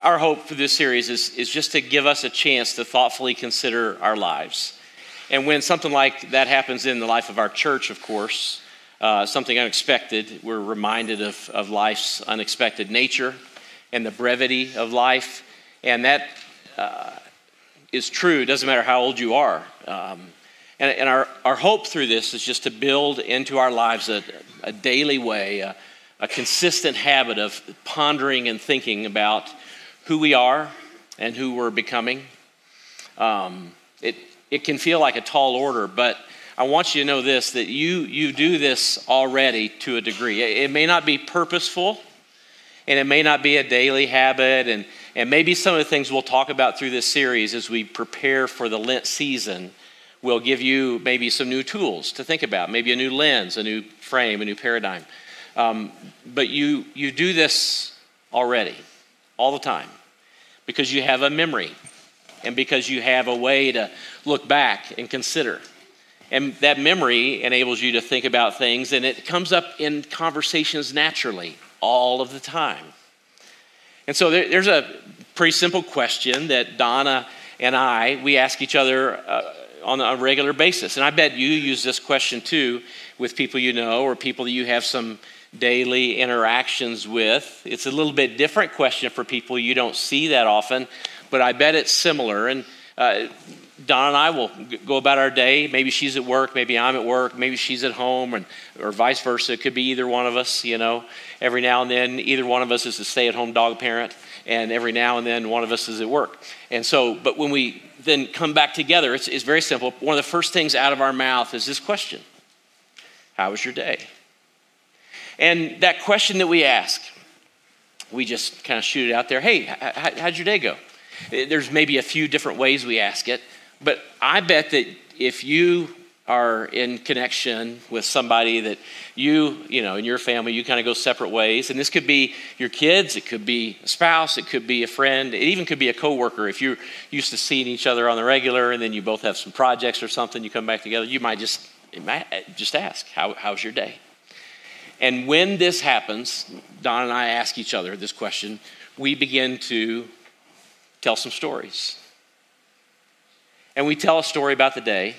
Our hope for this series is, is just to give us a chance to thoughtfully consider our lives. And when something like that happens in the life of our church, of course, uh, something unexpected, we're reminded of, of life's unexpected nature and the brevity of life. And that uh, is true, doesn't matter how old you are. Um, and, and our, our hope through this is just to build into our lives a, a daily way, a, a consistent habit of pondering and thinking about who we are and who we're becoming. Um, it, it can feel like a tall order, but I want you to know this that you, you do this already to a degree. It, it may not be purposeful, and it may not be a daily habit, and, and maybe some of the things we'll talk about through this series as we prepare for the Lent season will give you maybe some new tools to think about, maybe a new lens, a new frame, a new paradigm. Um, but you, you do this already, all the time because you have a memory and because you have a way to look back and consider. And that memory enables you to think about things, and it comes up in conversations naturally all of the time. And so there, there's a pretty simple question that Donna and I, we ask each other uh, on a regular basis. And I bet you use this question too with people you know or people that you have some daily interactions with. It's a little bit different question for people you don't see that often, but I bet it's similar. And uh, Don and I will go about our day. Maybe she's at work, maybe I'm at work, maybe she's at home, and, or vice versa. It could be either one of us, you know. Every now and then, either one of us is a stay at home dog parent, and every now and then, one of us is at work. And so, but when we then come back together, it's, it's very simple. One of the first things out of our mouth is this question How was your day? And that question that we ask, we just kind of shoot it out there. Hey, how'd your day go? Eh, there's maybe a few different ways we ask it, but I bet that if you are in connection with somebody that you, you know, in your family, you kind of go separate ways. And this could be your kids, it could be a spouse, it could be a friend, it even could be a coworker. If you're used to seeing each other on the regular and then you both have some projects or something, you come back together, you might just, might eh, just ask, How, how's your day? And when this happens, Don and I ask each other this question, we begin to tell some stories. And we tell a story about the day.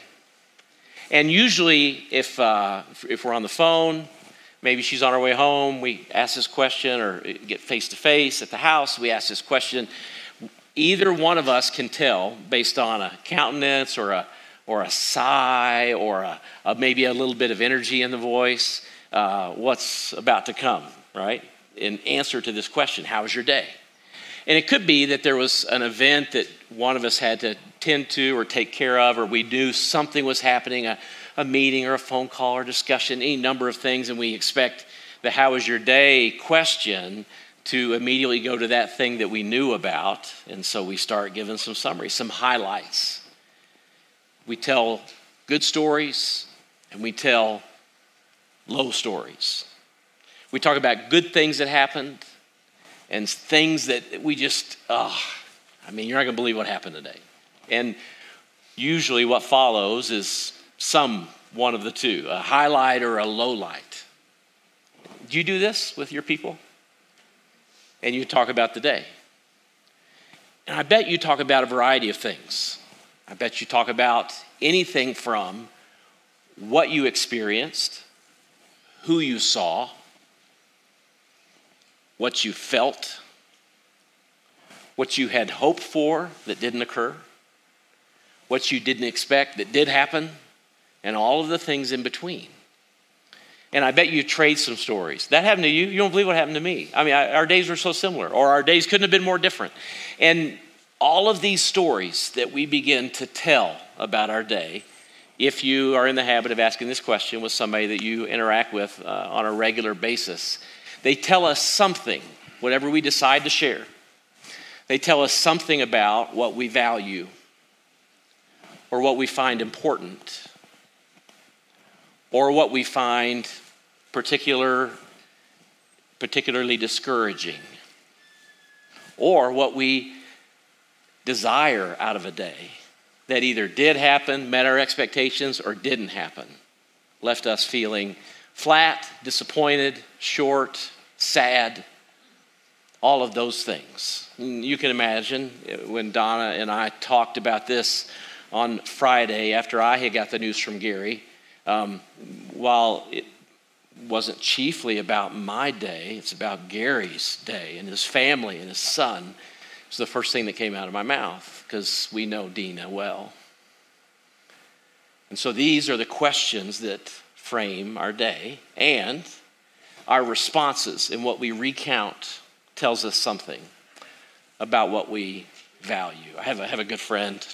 And usually, if, uh, if we're on the phone, maybe she's on her way home, we ask this question, or get face to face at the house, we ask this question. Either one of us can tell based on a countenance or a, or a sigh or a, a maybe a little bit of energy in the voice uh, what's about to come, right? In answer to this question, how was your day? And it could be that there was an event that one of us had to tend to or take care of, or we knew something was happening, a, a meeting or a phone call or discussion, any number of things, and we expect the how was your day question to immediately go to that thing that we knew about. And so we start giving some summaries, some highlights. We tell good stories and we tell low stories. We talk about good things that happened and things that we just, oh, I mean, you're not going to believe what happened today. And usually what follows is some one of the two, a highlight or a low light. Do you do this with your people? And you talk about the day. And I bet you talk about a variety of things. I bet you talk about anything from what you experienced who you saw, what you felt, what you had hoped for that didn't occur, what you didn't expect that did happen, and all of the things in between. And I bet you trade some stories. That happened to you. You don't believe what happened to me. I mean, I, our days were so similar, or our days couldn't have been more different. And all of these stories that we begin to tell about our day if you are in the habit of asking this question with somebody that you interact with uh, on a regular basis. They tell us something, whatever we decide to share. They tell us something about what we value or what we find important or what we find particular, particularly discouraging or what we desire out of a day that either did happen, met our expectations, or didn't happen. Left us feeling flat, disappointed, short, sad, all of those things. You can imagine when Donna and I talked about this on Friday after I had got the news from Gary, um, while it wasn't chiefly about my day, it's about Gary's day and his family and his son. It's the first thing that came out of my mouth because we know Dina well. And so these are the questions that frame our day and our responses and what we recount tells us something about what we value. I have a, have a good friend,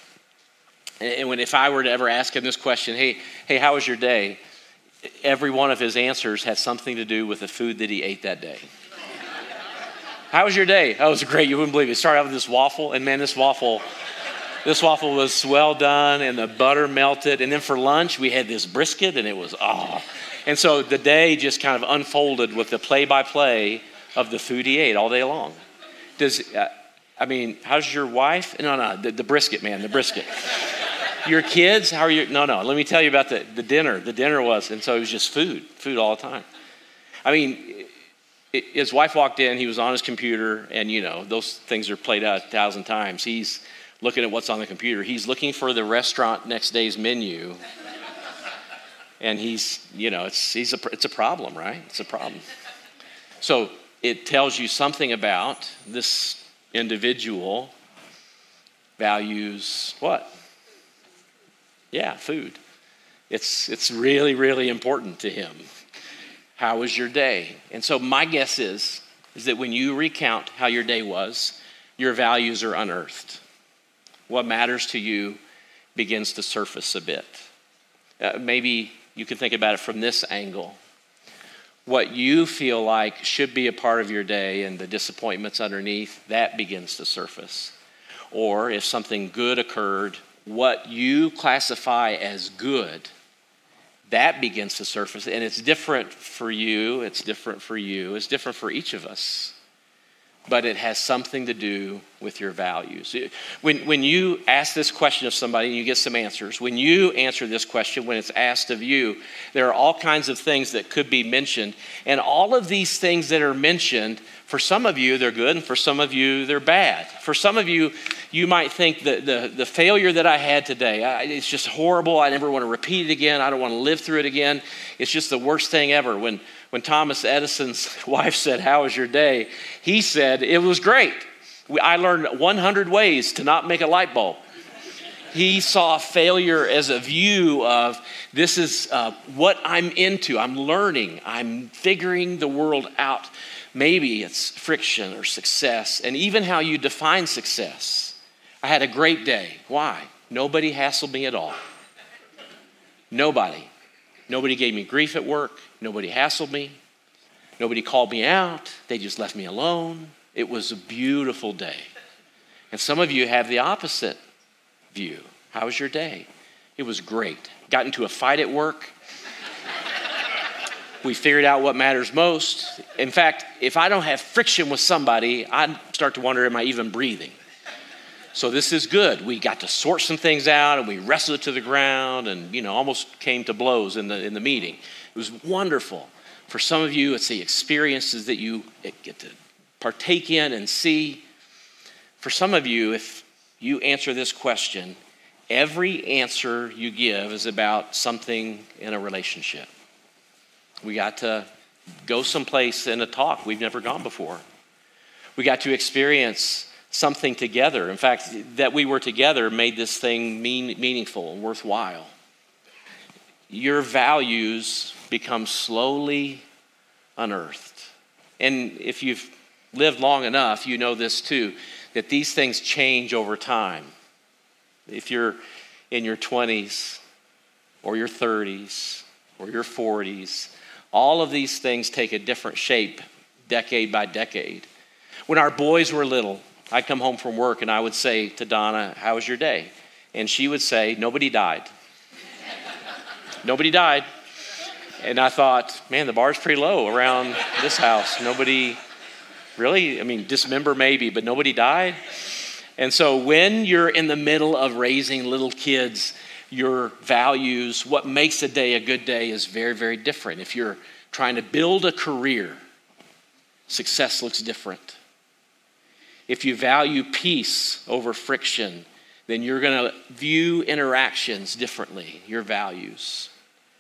and when, if I were to ever ask him this question, hey, hey, how was your day? Every one of his answers had something to do with the food that he ate that day. How was your day? That was great. You wouldn't believe it. Started out with this waffle, and man, this waffle, this waffle was well done, and the butter melted. And then for lunch, we had this brisket, and it was oh. And so the day just kind of unfolded with the play-by-play of the food he ate all day long. Does, uh, I mean, how's your wife? No, no, the, the brisket, man, the brisket. your kids, how are you? No, no, let me tell you about the, the dinner. The dinner was, and so it was just food, food all the time. I mean, his wife walked in, he was on his computer, and you know, those things are played out a thousand times. He's looking at what's on the computer. He's looking for the restaurant next day's menu. and he's, you know, it's, he's a, it's a problem, right? It's a problem. So it tells you something about this individual values what? Yeah, food. It's, it's really, really important to him. How was your day? And so my guess is, is that when you recount how your day was, your values are unearthed. What matters to you begins to surface a bit. Uh, maybe you can think about it from this angle what you feel like should be a part of your day and the disappointments underneath, that begins to surface. Or if something good occurred, what you classify as good, that begins to surface. And it's different for you, it's different for you, it's different for each of us but it has something to do with your values. When, when you ask this question of somebody and you get some answers, when you answer this question, when it's asked of you, there are all kinds of things that could be mentioned. And all of these things that are mentioned, for some of you, they're good, and for some of you, they're bad. For some of you, you might think that the, the failure that I had today, I, it's just horrible. I never want to repeat it again. I don't want to live through it again. It's just the worst thing ever. When, when Thomas Edison's wife said, How was your day? He said, It was great. I learned 100 ways to not make a light bulb. He saw failure as a view of this is uh, what I'm into. I'm learning, I'm figuring the world out. Maybe it's friction or success, and even how you define success. I had a great day. Why? Nobody hassled me at all. Nobody. Nobody gave me grief at work. Nobody hassled me. Nobody called me out. They just left me alone. It was a beautiful day. And some of you have the opposite view. How was your day? It was great. Got into a fight at work. we figured out what matters most. In fact, if I don't have friction with somebody, I start to wonder am I even breathing? So this is good. We got to sort some things out and we wrestled it to the ground and you know almost came to blows in the in the meeting. It was wonderful. For some of you, it's the experiences that you get to partake in and see. For some of you, if you answer this question, every answer you give is about something in a relationship. We got to go someplace in a talk we've never gone before. We got to experience something together. In fact, that we were together made this thing mean, meaningful and worthwhile. Your values become slowly unearthed. And if you've lived long enough, you know this too that these things change over time. If you're in your 20s or your 30s or your 40s, all of these things take a different shape decade by decade. When our boys were little, I'd come home from work and I would say to Donna, How was your day? And she would say, Nobody died. Nobody died. And I thought, man, the bar's pretty low around this house. Nobody really, I mean, dismember maybe, but nobody died. And so when you're in the middle of raising little kids, your values, what makes a day a good day is very, very different. If you're trying to build a career, success looks different if you value peace over friction, then you're going to view interactions differently, your values.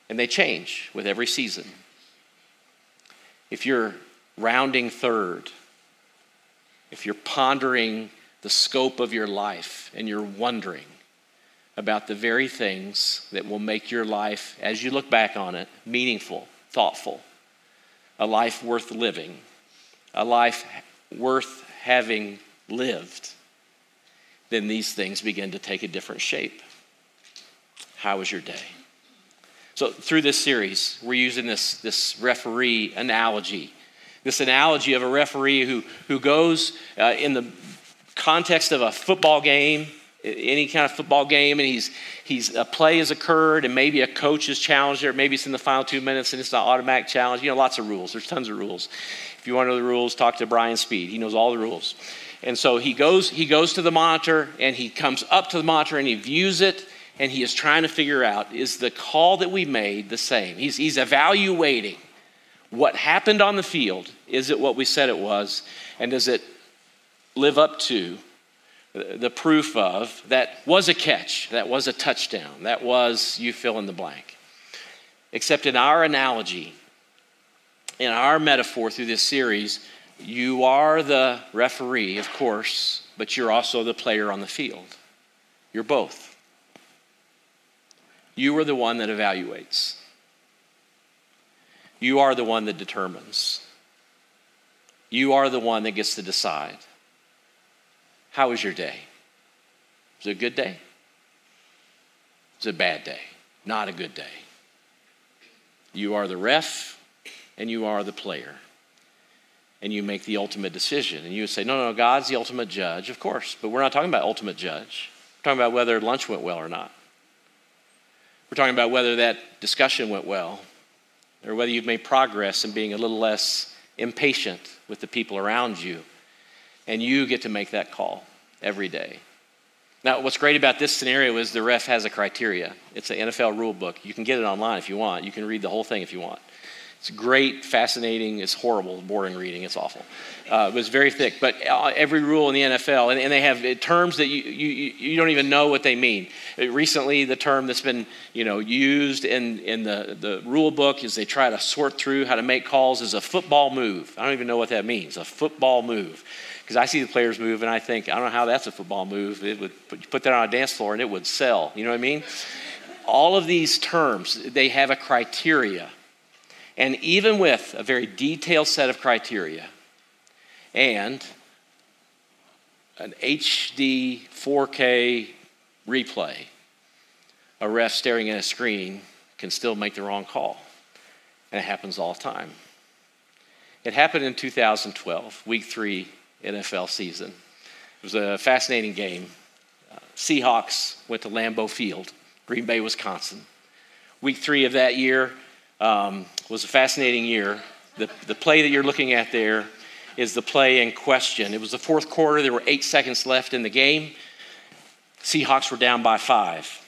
And they change with every season. If you're rounding third, if you're pondering the scope of your life and you're wondering about the very things that will make your life, as you look back on it, meaningful, thoughtful, a life worth living, a life worth having lived, then these things begin to take a different shape. How was your day? So, through this series, we're using this, this referee analogy. This analogy of a referee who, who goes uh, in the context of a football game, any kind of football game, and he's, he's a play has occurred, and maybe a coach has challenged or maybe it's in the final two minutes and it's an automatic challenge. You know, lots of rules. There's tons of rules. If you want to know the rules, talk to Brian Speed. He knows all the rules. And so he goes, he goes to the monitor and he comes up to the monitor and he views it and he is trying to figure out is the call that we made the same? He's, he's evaluating what happened on the field. Is it what we said it was? And does it live up to the proof of that was a catch, that was a touchdown, that was you fill in the blank? Except in our analogy, in our metaphor through this series, you are the referee, of course, but you're also the player on the field. You're both. You are the one that evaluates. You are the one that determines. You are the one that gets to decide. How was your day? Was it a good day? Was it a bad day? Not a good day. You are the ref and you are the player. And you make the ultimate decision. And you say, no, no, God's the ultimate judge, of course. But we're not talking about ultimate judge. We're talking about whether lunch went well or not. We're talking about whether that discussion went well or whether you've made progress in being a little less impatient with the people around you. And you get to make that call every day. Now, what's great about this scenario is the ref has a criteria. It's an NFL rule book. You can get it online if you want. You can read the whole thing if you want. It's great, fascinating. It's horrible, boring reading. It's awful. Uh, it was very thick. But uh, every rule in the NFL, and, and they have uh, terms that you, you, you don't even know what they mean. Uh, recently, the term that's been you know, used in, in the, the rule book is they try to sort through how to make calls is a football move. I don't even know what that means, a football move. Because I see the players move and I think, I don't know how that's a football move. It would put, put that on a dance floor and it would sell. You know what I mean? All of these terms, they have a criteria and even with a very detailed set of criteria and an HD 4K replay, a ref staring at a screen can still make the wrong call. And it happens all the time. It happened in 2012, week three NFL season. It was a fascinating game. Seahawks went to Lambeau Field, Green Bay, Wisconsin. Week three of that year, um, was a fascinating year. The, the play that you're looking at there is the play in question. It was the fourth quarter, there were eight seconds left in the game. Seahawks were down by five.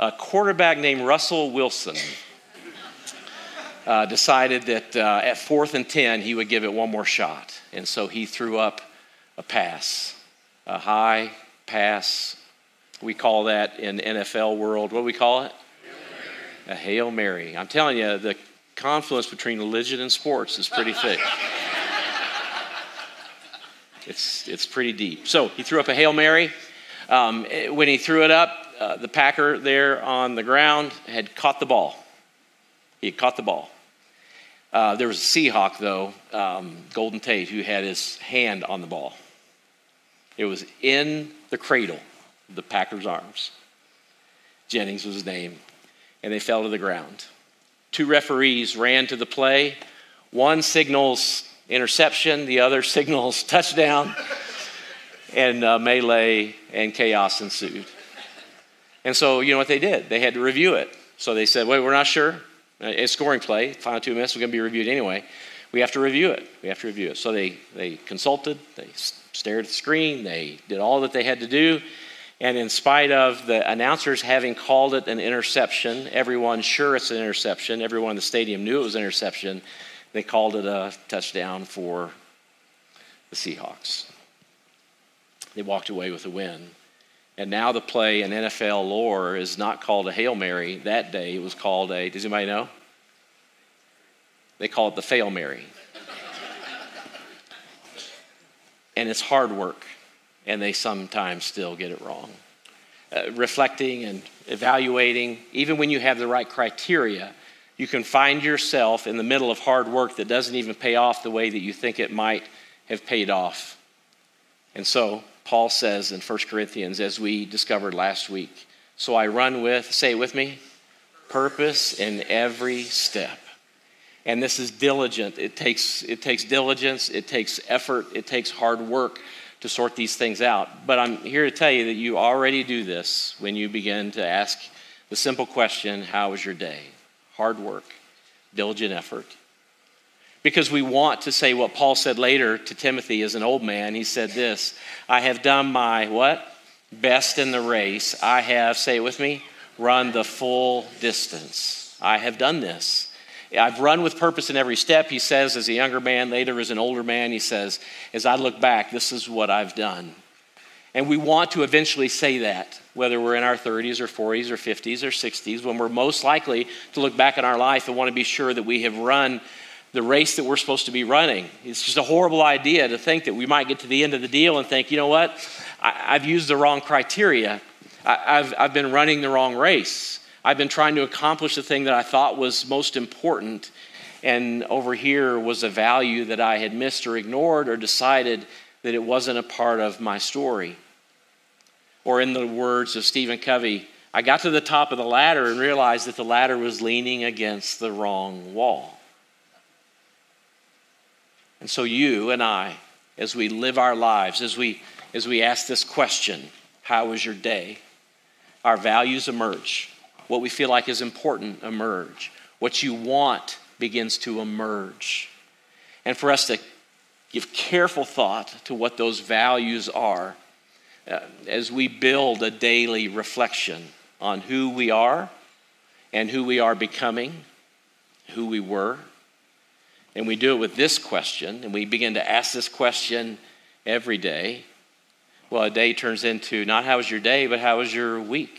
A quarterback named Russell Wilson uh, decided that uh, at fourth and 10, he would give it one more shot. And so he threw up a pass, a high pass. We call that in NFL world, what do we call it? A Hail Mary. I'm telling you, the confluence between religion and sports is pretty thick. it's, it's pretty deep. So he threw up a Hail Mary. Um, when he threw it up, uh, the Packer there on the ground had caught the ball. He had caught the ball. Uh, there was a Seahawk, though, um, Golden Tate, who had his hand on the ball. It was in the cradle the Packers' arms. Jennings was his name and they fell to the ground. Two referees ran to the play. One signals interception, the other signals touchdown, and uh, melee and chaos ensued. And so, you know what they did? They had to review it. So they said, wait, we're not sure. Uh, it's scoring play, final two minutes, we're going to be reviewed anyway. We have to review it. We have to review it. So they, they consulted, they stared at the screen, they did all that they had to do, and in spite of the announcers having called it an interception, everyone sure it's an interception, everyone in the stadium knew it was an interception, they called it a touchdown for the Seahawks. They walked away with a win. And now the play in NFL lore is not called a Hail Mary. That day it was called a, does anybody know? They call it the Fail Mary. and it's hard work, and they sometimes still get it wrong. Uh, reflecting and evaluating, even when you have the right criteria, you can find yourself in the middle of hard work that doesn't even pay off the way that you think it might have paid off. And so, Paul says in 1 Corinthians, as we discovered last week, so I run with, say it with me, purpose in every step. And this is diligent. It takes, it takes diligence, it takes effort, it takes hard work to sort these things out. But I'm here to tell you that you already do this when you begin to ask the simple question How was your day? Hard work, diligent effort. Because we want to say what Paul said later to Timothy as an old man. He said this I have done my what? Best in the race. I have, say it with me, run the full distance. I have done this. I've run with purpose in every step, he says, as a younger man, later as an older man, he says, as I look back, this is what I've done. And we want to eventually say that, whether we're in our 30s or 40s or 50s or 60s, when we're most likely to look back on our life and want to be sure that we have run the race that we're supposed to be running. It's just a horrible idea to think that we might get to the end of the deal and think, you know what, I, have used the wrong criteria. I, I've, I've been running the wrong race. I've been trying to accomplish the thing that I thought was most important, and over here was a value that I had missed or ignored or decided that it wasn't a part of my story. Or, in the words of Stephen Covey, I got to the top of the ladder and realized that the ladder was leaning against the wrong wall. And so, you and I, as we live our lives, as we, as we ask this question, How was your day? our values emerge what we feel like is important emerge. What you want begins to emerge. And for us to give careful thought to what those values are uh, as we build a daily reflection on who we are and who we are becoming, who we were. And we do it with this question, and we begin to ask this question every day. Well, a day turns into not how was your day, but how was your week?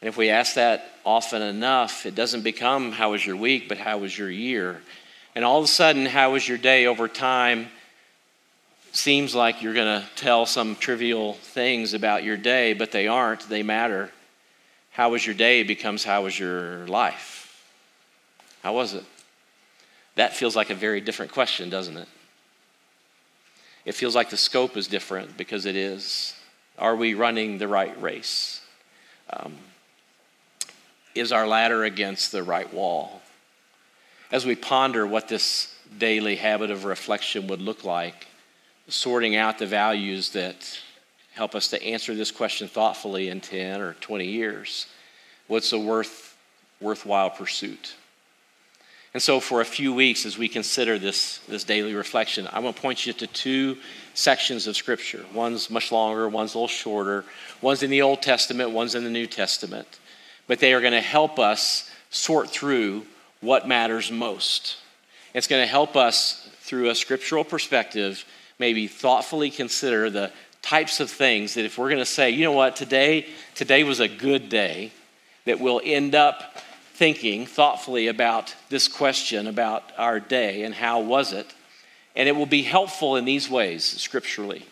And if we ask that often enough, it doesn't become how was your week, but how was your year? And all of a sudden, how was your day over time seems like you're going to tell some trivial things about your day, but they aren't, they matter. How was your day becomes how was your life? How was it? That feels like a very different question, doesn't it? It feels like the scope is different because it is. Are we running the right race? Um, is our ladder against the right wall? As we ponder what this daily habit of reflection would look like, sorting out the values that help us to answer this question thoughtfully in 10 or 20 years, what's a worth, worthwhile pursuit? And so, for a few weeks, as we consider this, this daily reflection, I want to point you to two sections of Scripture. One's much longer, one's a little shorter. One's in the Old Testament, one's in the New Testament but they are going to help us sort through what matters most. It's going to help us, through a scriptural perspective, maybe thoughtfully consider the types of things that if we're going to say, you know what, today, today was a good day, that we'll end up thinking thoughtfully about this question about our day and how was it. And it will be helpful in these ways scripturally.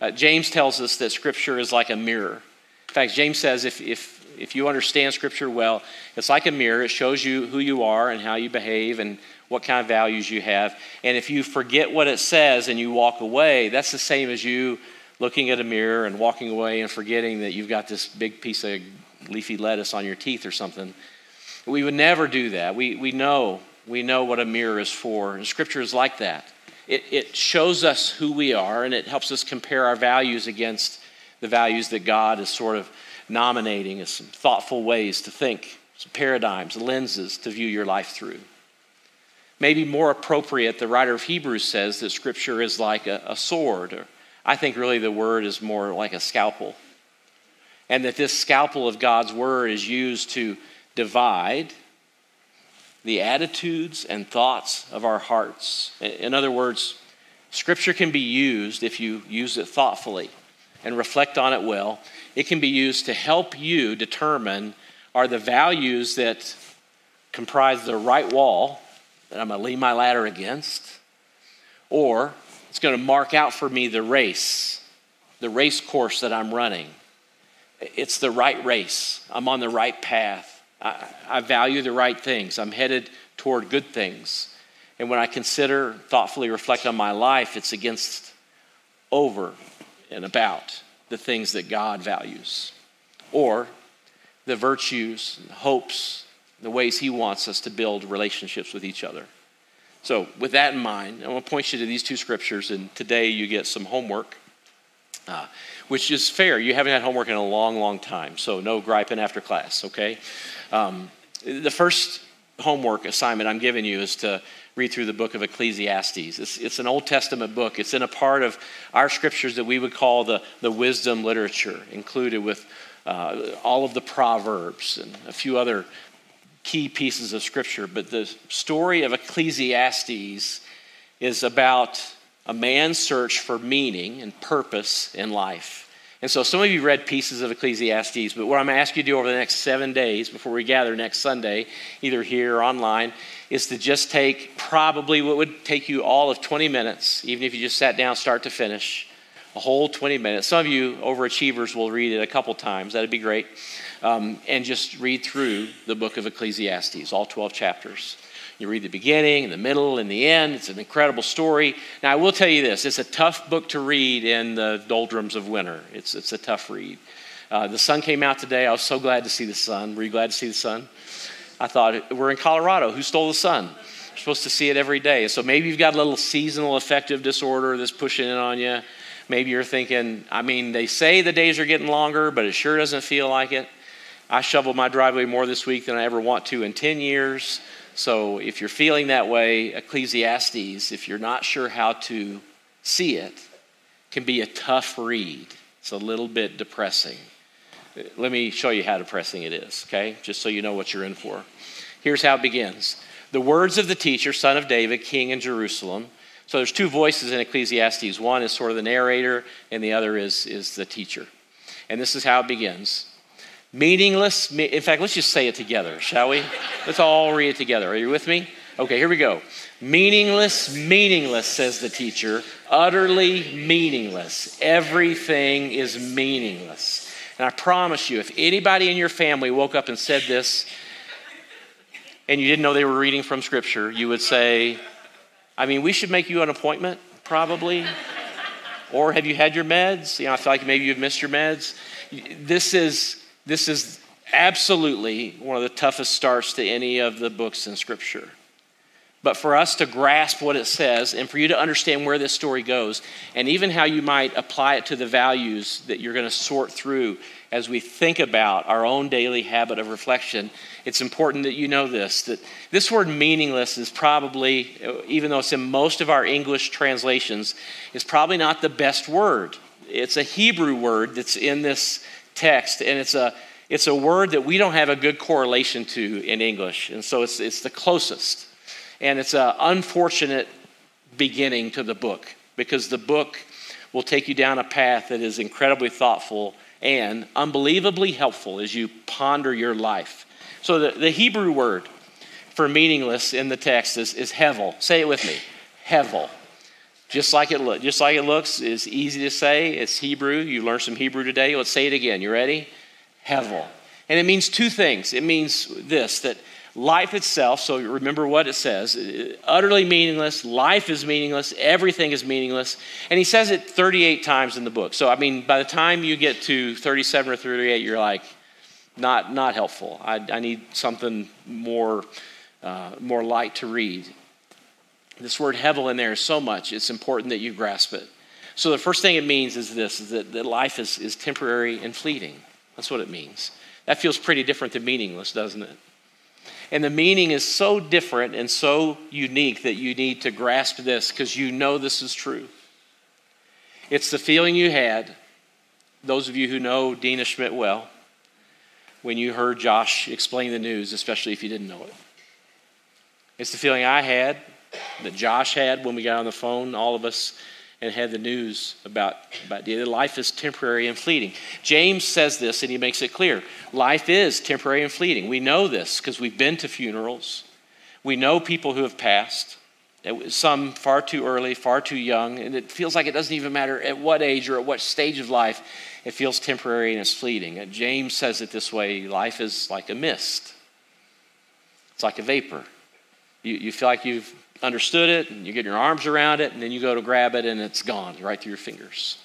Uh, James tells us that scripture is like a mirror. In fact, James says if, if if you understand Scripture well, it's like a mirror. It shows you who you are and how you behave and what kind of values you have. And if you forget what it says and you walk away, that's the same as you looking at a mirror and walking away and forgetting that you've got this big piece of leafy lettuce on your teeth or something. We would never do that. We, we know we know what a mirror is for, and Scripture is like that. It, it shows us who we are, and it helps us compare our values against the values that God is sort of nominating as some thoughtful ways to think, some paradigms, lenses to view your life through. Maybe more appropriate, the writer of Hebrews says that Scripture is like a, a sword. Or I think really the word is more like a scalpel. And that this scalpel of God's word is used to divide the attitudes and thoughts of our hearts. In other words, Scripture can be used if you use it thoughtfully and reflect on it well. It can be used to help you determine are the values that comprise the right wall that I'm going to lean my ladder against, or it's going to mark out for me the race, the race course that I'm running. It's the right race. I'm on the right path. I, I value the right things. I'm headed toward good things. And when I consider, thoughtfully reflect on my life, it's against over and about the things that God values. Or the virtues, hopes, the ways He wants us to build relationships with each other. So, with that in mind, I want to point you to these two scriptures, and today you get some homework, uh, which is fair. You haven't had homework in a long, long time, so no griping after class, okay? Um, the first homework assignment I'm giving you is to read through the book of Ecclesiastes. It's, it's, an Old Testament book. It's in a part of our scriptures that we would call the, the wisdom literature, included with uh, all of the Proverbs and a few other key pieces of scripture. But the story of Ecclesiastes is about a man's search for meaning and purpose in life. And so some of you read pieces of Ecclesiastes, but what I'm going to ask you to do over the next seven days before we gather next Sunday, either here or online, is to just take probably what would take you all of 20 minutes, even if you just sat down start to finish, a whole 20 minutes. Some of you overachievers will read it a couple times. That'd be great. Um, and just read through the book of Ecclesiastes, all 12 chapters. You read the beginning, the middle, and the end. It's an incredible story. Now, I will tell you this it's a tough book to read in the doldrums of winter. It's, it's a tough read. Uh, the sun came out today. I was so glad to see the sun. Were you glad to see the sun? I thought, we're in Colorado. Who stole the sun? We're supposed to see it every day. So maybe you've got a little seasonal affective disorder that's pushing in on you. Maybe you're thinking, I mean, they say the days are getting longer, but it sure doesn't feel like it. I shoveled my driveway more this week than I ever want to in 10 years. So if you're feeling that way, Ecclesiastes, if you're not sure how to see it, can be a tough read. It's a little bit depressing. Let me show you how depressing it is, okay? Just so you know what you're in for. Here's how it begins. The words of the teacher, son of David, king in Jerusalem. So there's two voices in Ecclesiastes. One is sort of the narrator, and the other is, is the teacher. And this is how it begins. Meaningless, in fact, let's just say it together, shall we? Let's all read it together. Are you with me? Okay, here we go. Meaningless, meaningless, says the teacher. Utterly meaningless. Everything is meaningless. And I promise you, if anybody in your family woke up and said this, and you didn't know they were reading from Scripture, you would say, I mean, we should make you an appointment, probably. or have you had your meds? You know, I feel like maybe you've missed your meds. This is this is absolutely one of the toughest starts to any of the books in Scripture. But for us to grasp what it says and for you to understand where this story goes, and even how you might apply it to the values that you're going to sort through as we think about our own daily habit of reflection, it's important that you know this that this word meaningless is probably, even though it's in most of our English translations, is probably not the best word. It's a Hebrew word that's in this text, and it's a, it's a word that we don't have a good correlation to in English. And so it's, it's the closest. And it's an unfortunate beginning to the book because the book will take you down a path that is incredibly thoughtful and unbelievably helpful as you ponder your life. So, the, the Hebrew word for meaningless in the text is, is hevel. Say it with me hevel just like it just like it looks. It's easy to say. It's Hebrew. You learned some Hebrew today. Let's say it again. You ready? Hevel. And it means two things. It means this that life itself, so remember what it says, utterly meaningless, life is meaningless, everything is meaningless. And he says it 38 times in the book. So I mean, by the time you get to 37 or 38, you're like, not, not helpful. I, I need something more, uh, more light to read. This word hevel in there is so much, it's important that you grasp it. So the first thing it means is this is that, that life is, is temporary and fleeting. That's what it means. That feels pretty different than meaningless, doesn't it? And the meaning is so different and so unique that you need to grasp this because you know this is true. It's the feeling you had, those of you who know Dina Schmidt well, when you heard Josh explain the news, especially if you didn't know it. It's the feeling I had that Josh had when we got on the phone, all of us, and had the news about, about the life is temporary and fleeting. James says this and he makes it clear. Life is temporary and fleeting. We know this because we've been to funerals. We know people who have passed, some far too early, far too young, and it feels like it doesn't even matter at what age or at what stage of life. It feels temporary and it's fleeting. James says it this way life is like a mist, it's like a vapor. You, you feel like you've understood it, and you get your arms around it, and then you go to grab it, and it's gone right through your fingers.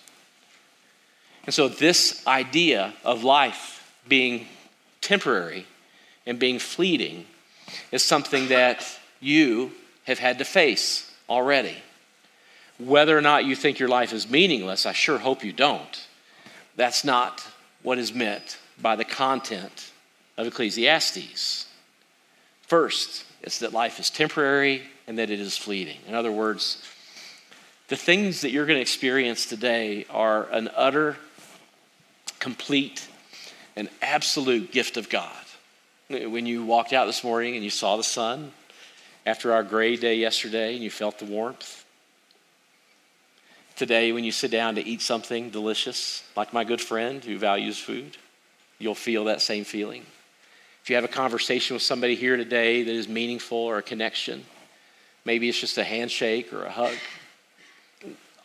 And so, this idea of life being temporary and being fleeting is something that you have had to face already. Whether or not you think your life is meaningless, I sure hope you don't. That's not what is meant by the content of Ecclesiastes. First, it's that life is temporary and that it is fleeting. In other words, the things that you're going to experience today are an utter, complete, and absolute gift of God. When you walked out this morning and you saw the sun after our gray day yesterday and you felt the warmth, today when you sit down to eat something delicious, like my good friend who values food, you'll feel that same feeling. If you have a conversation with somebody here today that is meaningful or a connection, maybe it's just a handshake or a hug.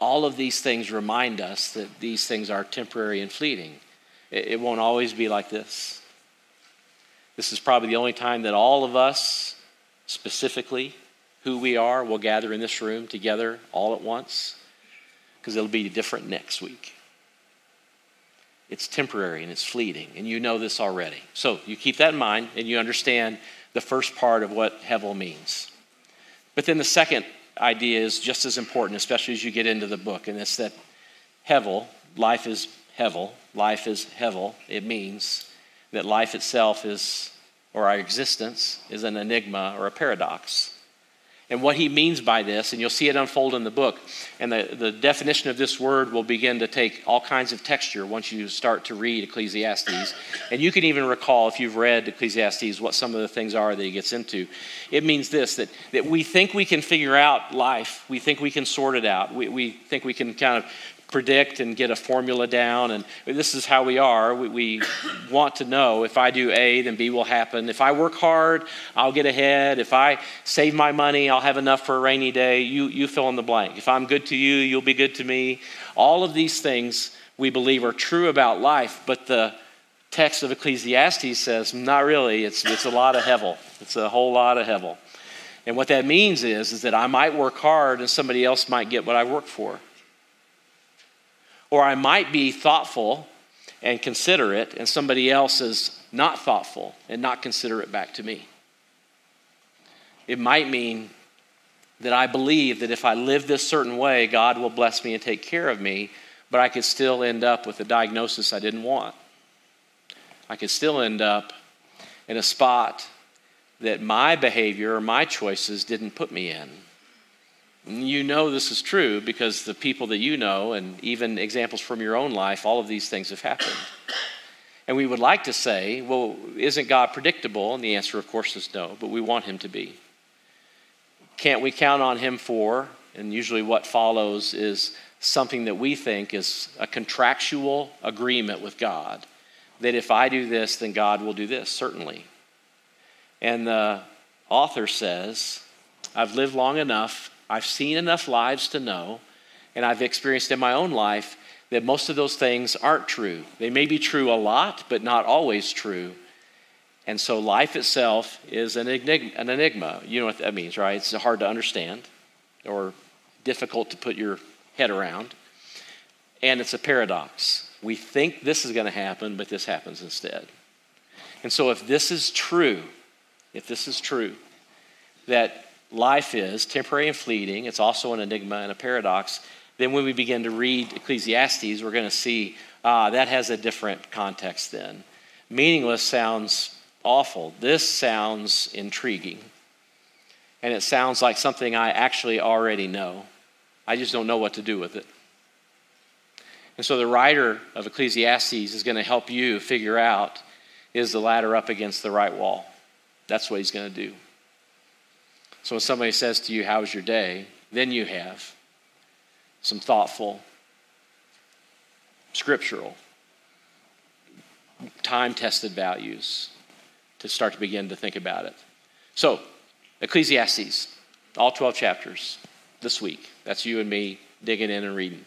All of these things remind us that these things are temporary and fleeting. It won't always be like this. This is probably the only time that all of us, specifically who we are, will gather in this room together all at once, because it'll be different next week. It's temporary and it's fleeting, and you know this already. So you keep that in mind and you understand the first part of what Hevel means. But then the second idea is just as important, especially as you get into the book, and it's that Hevel, life is Hevel, life is Hevel. It means that life itself is, or our existence, is an enigma or a paradox and what he means by this, and you'll see it unfold in the book. And the, the definition of this word will begin to take all kinds of texture once you start to read Ecclesiastes. And you can even recall, if you've read Ecclesiastes, what some of the things are that he gets into. It means this that, that we think we can figure out life, we think we can sort it out, we, we think we can kind of predict and get a formula down. And this is how we are. We, we, want to know if I do A, then B will happen. If I work hard, I'll get ahead. If I save my money, I'll have enough for a rainy day. You, you fill in the blank. If I'm good to you, you'll be good to me. All of these things we believe are true about life, but the text of Ecclesiastes says, not really. It's, it's a lot of hevel. It's a whole lot of hevel. And what that means is, is that I might work hard and somebody else might get what I work for. Or I might be thoughtful and considerate, and somebody else is not thoughtful and not considerate back to me. It might mean that I believe that if I live this certain way, God will bless me and take care of me, but I could still end up with a diagnosis I didn't want. I could still end up in a spot that my behavior or my choices didn't put me in. You know this is true because the people that you know, and even examples from your own life, all of these things have happened. And we would like to say, well, isn't God predictable? And the answer, of course, is no, but we want Him to be. Can't we count on Him for? And usually what follows is something that we think is a contractual agreement with God that if I do this, then God will do this, certainly. And the author says, I've lived long enough I've seen enough lives to know, and I've experienced in my own life that most of those things aren't true. They may be true a lot, but not always true. And so life itself is an enigma. You know what that means, right? It's hard to understand or difficult to put your head around. And it's a paradox. We think this is going to happen, but this happens instead. And so if this is true, if this is true, that life is temporary and fleeting, it's also an enigma and a paradox, then when we begin to read Ecclesiastes, we're going to see ah, that has a different context then. Meaningless sounds awful. This sounds intriguing. And it sounds like something I actually already know. I just don't know what to do with it. And so the writer of Ecclesiastes is going to help you figure out is the ladder up against the right wall? That's what he's going to do. So when somebody says to you, How was your day? then you have some thoughtful, scriptural, time tested values to start to begin to think about it. So, Ecclesiastes, all 12 chapters this week. That's you and me digging in and reading.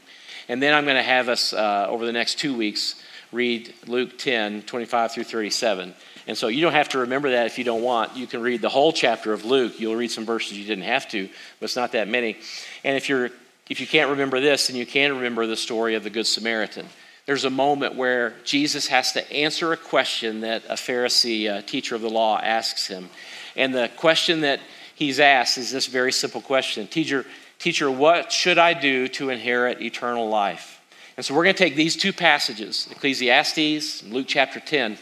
And then I'm going to have us, uh, over the next two weeks, read Luke 10, 25 through 37. And so you don't have to remember that if you don't want. You can read the whole chapter of Luke. You'll read some verses you didn't have to, but it's not that many. And if you're if you can't remember this, then you can remember the story of the Good Samaritan. There's a moment where Jesus has to answer a question that a Pharisee, a teacher of the law, asks him. And the question that he's asked is this very simple question Teacher, teacher what should I do to inherit eternal life? And so we're going to take these two passages, Ecclesiastes, and Luke chapter 10,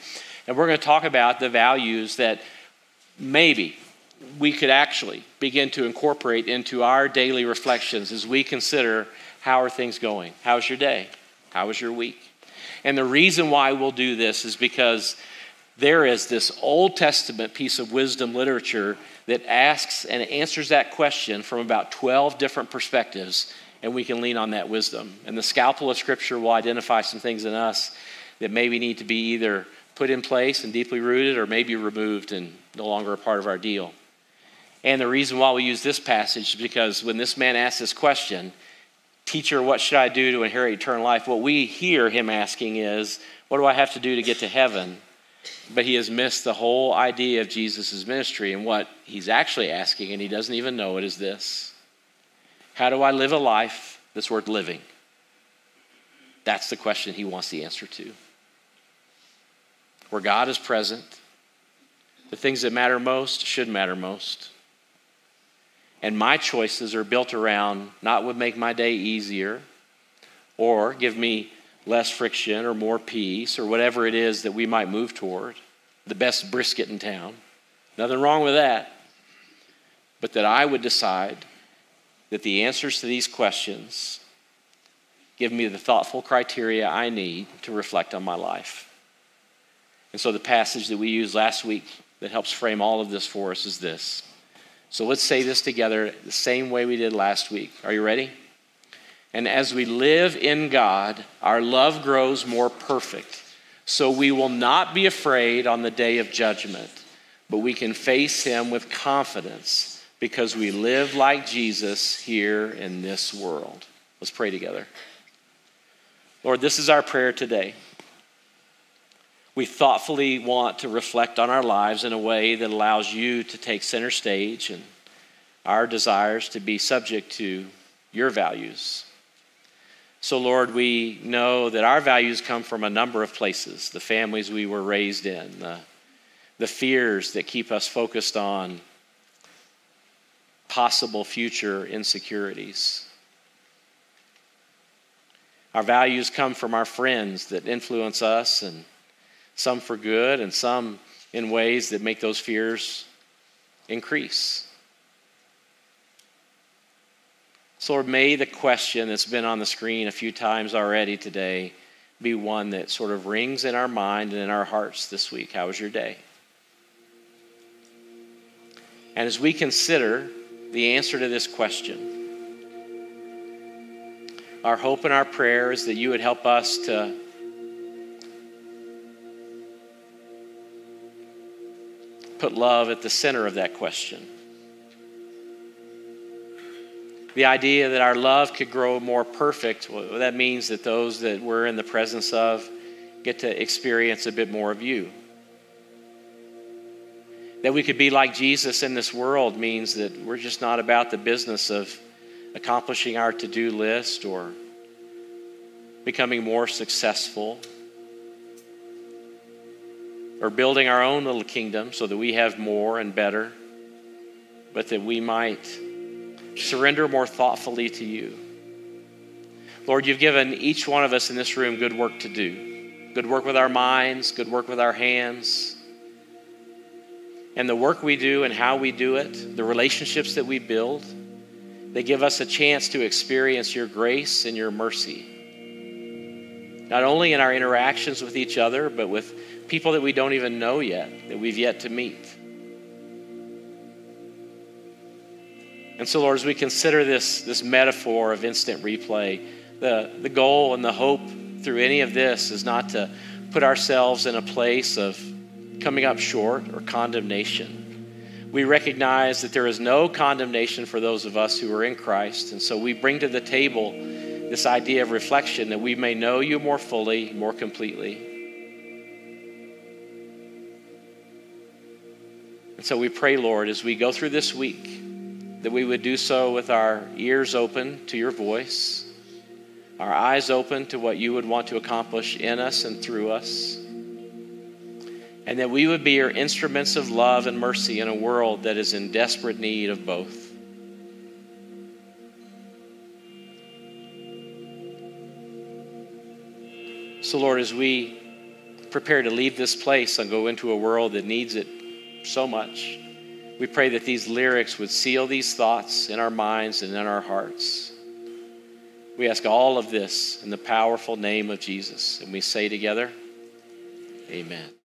and we're going to talk about the values that maybe we could actually begin to incorporate into our daily reflections as we consider how are things going? How's your day? How was your week? And the reason why we'll do this is because there is this Old Testament piece of wisdom literature that asks and answers that question from about 12 different perspectives, and we can lean on that wisdom. And the scalpel of Scripture will identify some things in us that maybe need to be either put in place and deeply rooted or maybe removed and no longer a part of our deal. And the reason why we use this passage is because when this man asks this question, Teacher, what should I do to inherit eternal life? What we hear him asking is, What do I have to do to get to heaven? But he has missed the whole idea of Jesus' ministry. And what he's actually asking, and he doesn't even know it, is this How do I live a life that's worth living? That's the question he wants the answer to. Where God is present, the things that matter most should matter most and my choices are built around not what make my day easier or give me less friction or more peace or whatever it is that we might move toward, the best brisket in town. Nothing wrong with that. But that I would decide that the answers to these questions give me the thoughtful criteria I need to reflect on my life. And so the passage that we used last week that helps frame all of this for us is this. So let's say this together the same way we did last week. Are you ready? And as we live in God, our love grows more perfect. So we will not be afraid on the day of judgment, but we can face Him with confidence because we live like Jesus here in this world. Let's pray together. Lord, this is our prayer today we thoughtfully want to reflect on our lives in a way that allows you to take center stage and our desires to be subject to your values. So, Lord, we know that our values come from a number of places the families we were raised in, the, the fears that keep us focused on possible future insecurities. Our values come from our friends that influence us and some for good and some in ways that make those fears increase. So, Lord, may the question that's been on the screen a few times already today be one that sort of rings in our mind and in our hearts this week. How was your day? And as we consider the answer to this question, our hope and our prayer is that you would help us to put love at the center of that question. The idea that our love could grow more perfect, well, that means that those that we're in the presence of get to experience a bit more of you. That we could be like Jesus in this world means that we're just not about the business of accomplishing our to do list or becoming more successful or building our own little kingdom so that we have more and better, but that we might surrender more thoughtfully to you. Lord, you've given each one of us in this room good work to do. Good work with our minds, good work with our hands. And the work we do and how we do it, the relationships that we build, they give us a chance to experience your grace and your mercy. Not only in our interactions with each other, but with people that we don't even know yet, that we've yet to meet. And so, Lord, as we consider this, this metaphor of instant replay, the, the goal and the hope through any of this is not to put ourselves in a place of coming up short or condemnation. We recognize that there is no condemnation for those of us who are in Christ. And so we bring to the table this idea of reflection that we may know you more fully, more completely. And so we pray, Lord, as we go through this week, that we would do so with our ears open to your voice, our eyes open to what you would want to accomplish in us and through us, and that we would be your instruments of love and mercy in a world that is in desperate need of both. So, Lord, as we prepare to leave this place and go into a world that needs it so much, we pray that these lyrics would seal these thoughts in our minds and in our hearts. We ask all of this in the powerful name of Jesus. And we say together, Amen.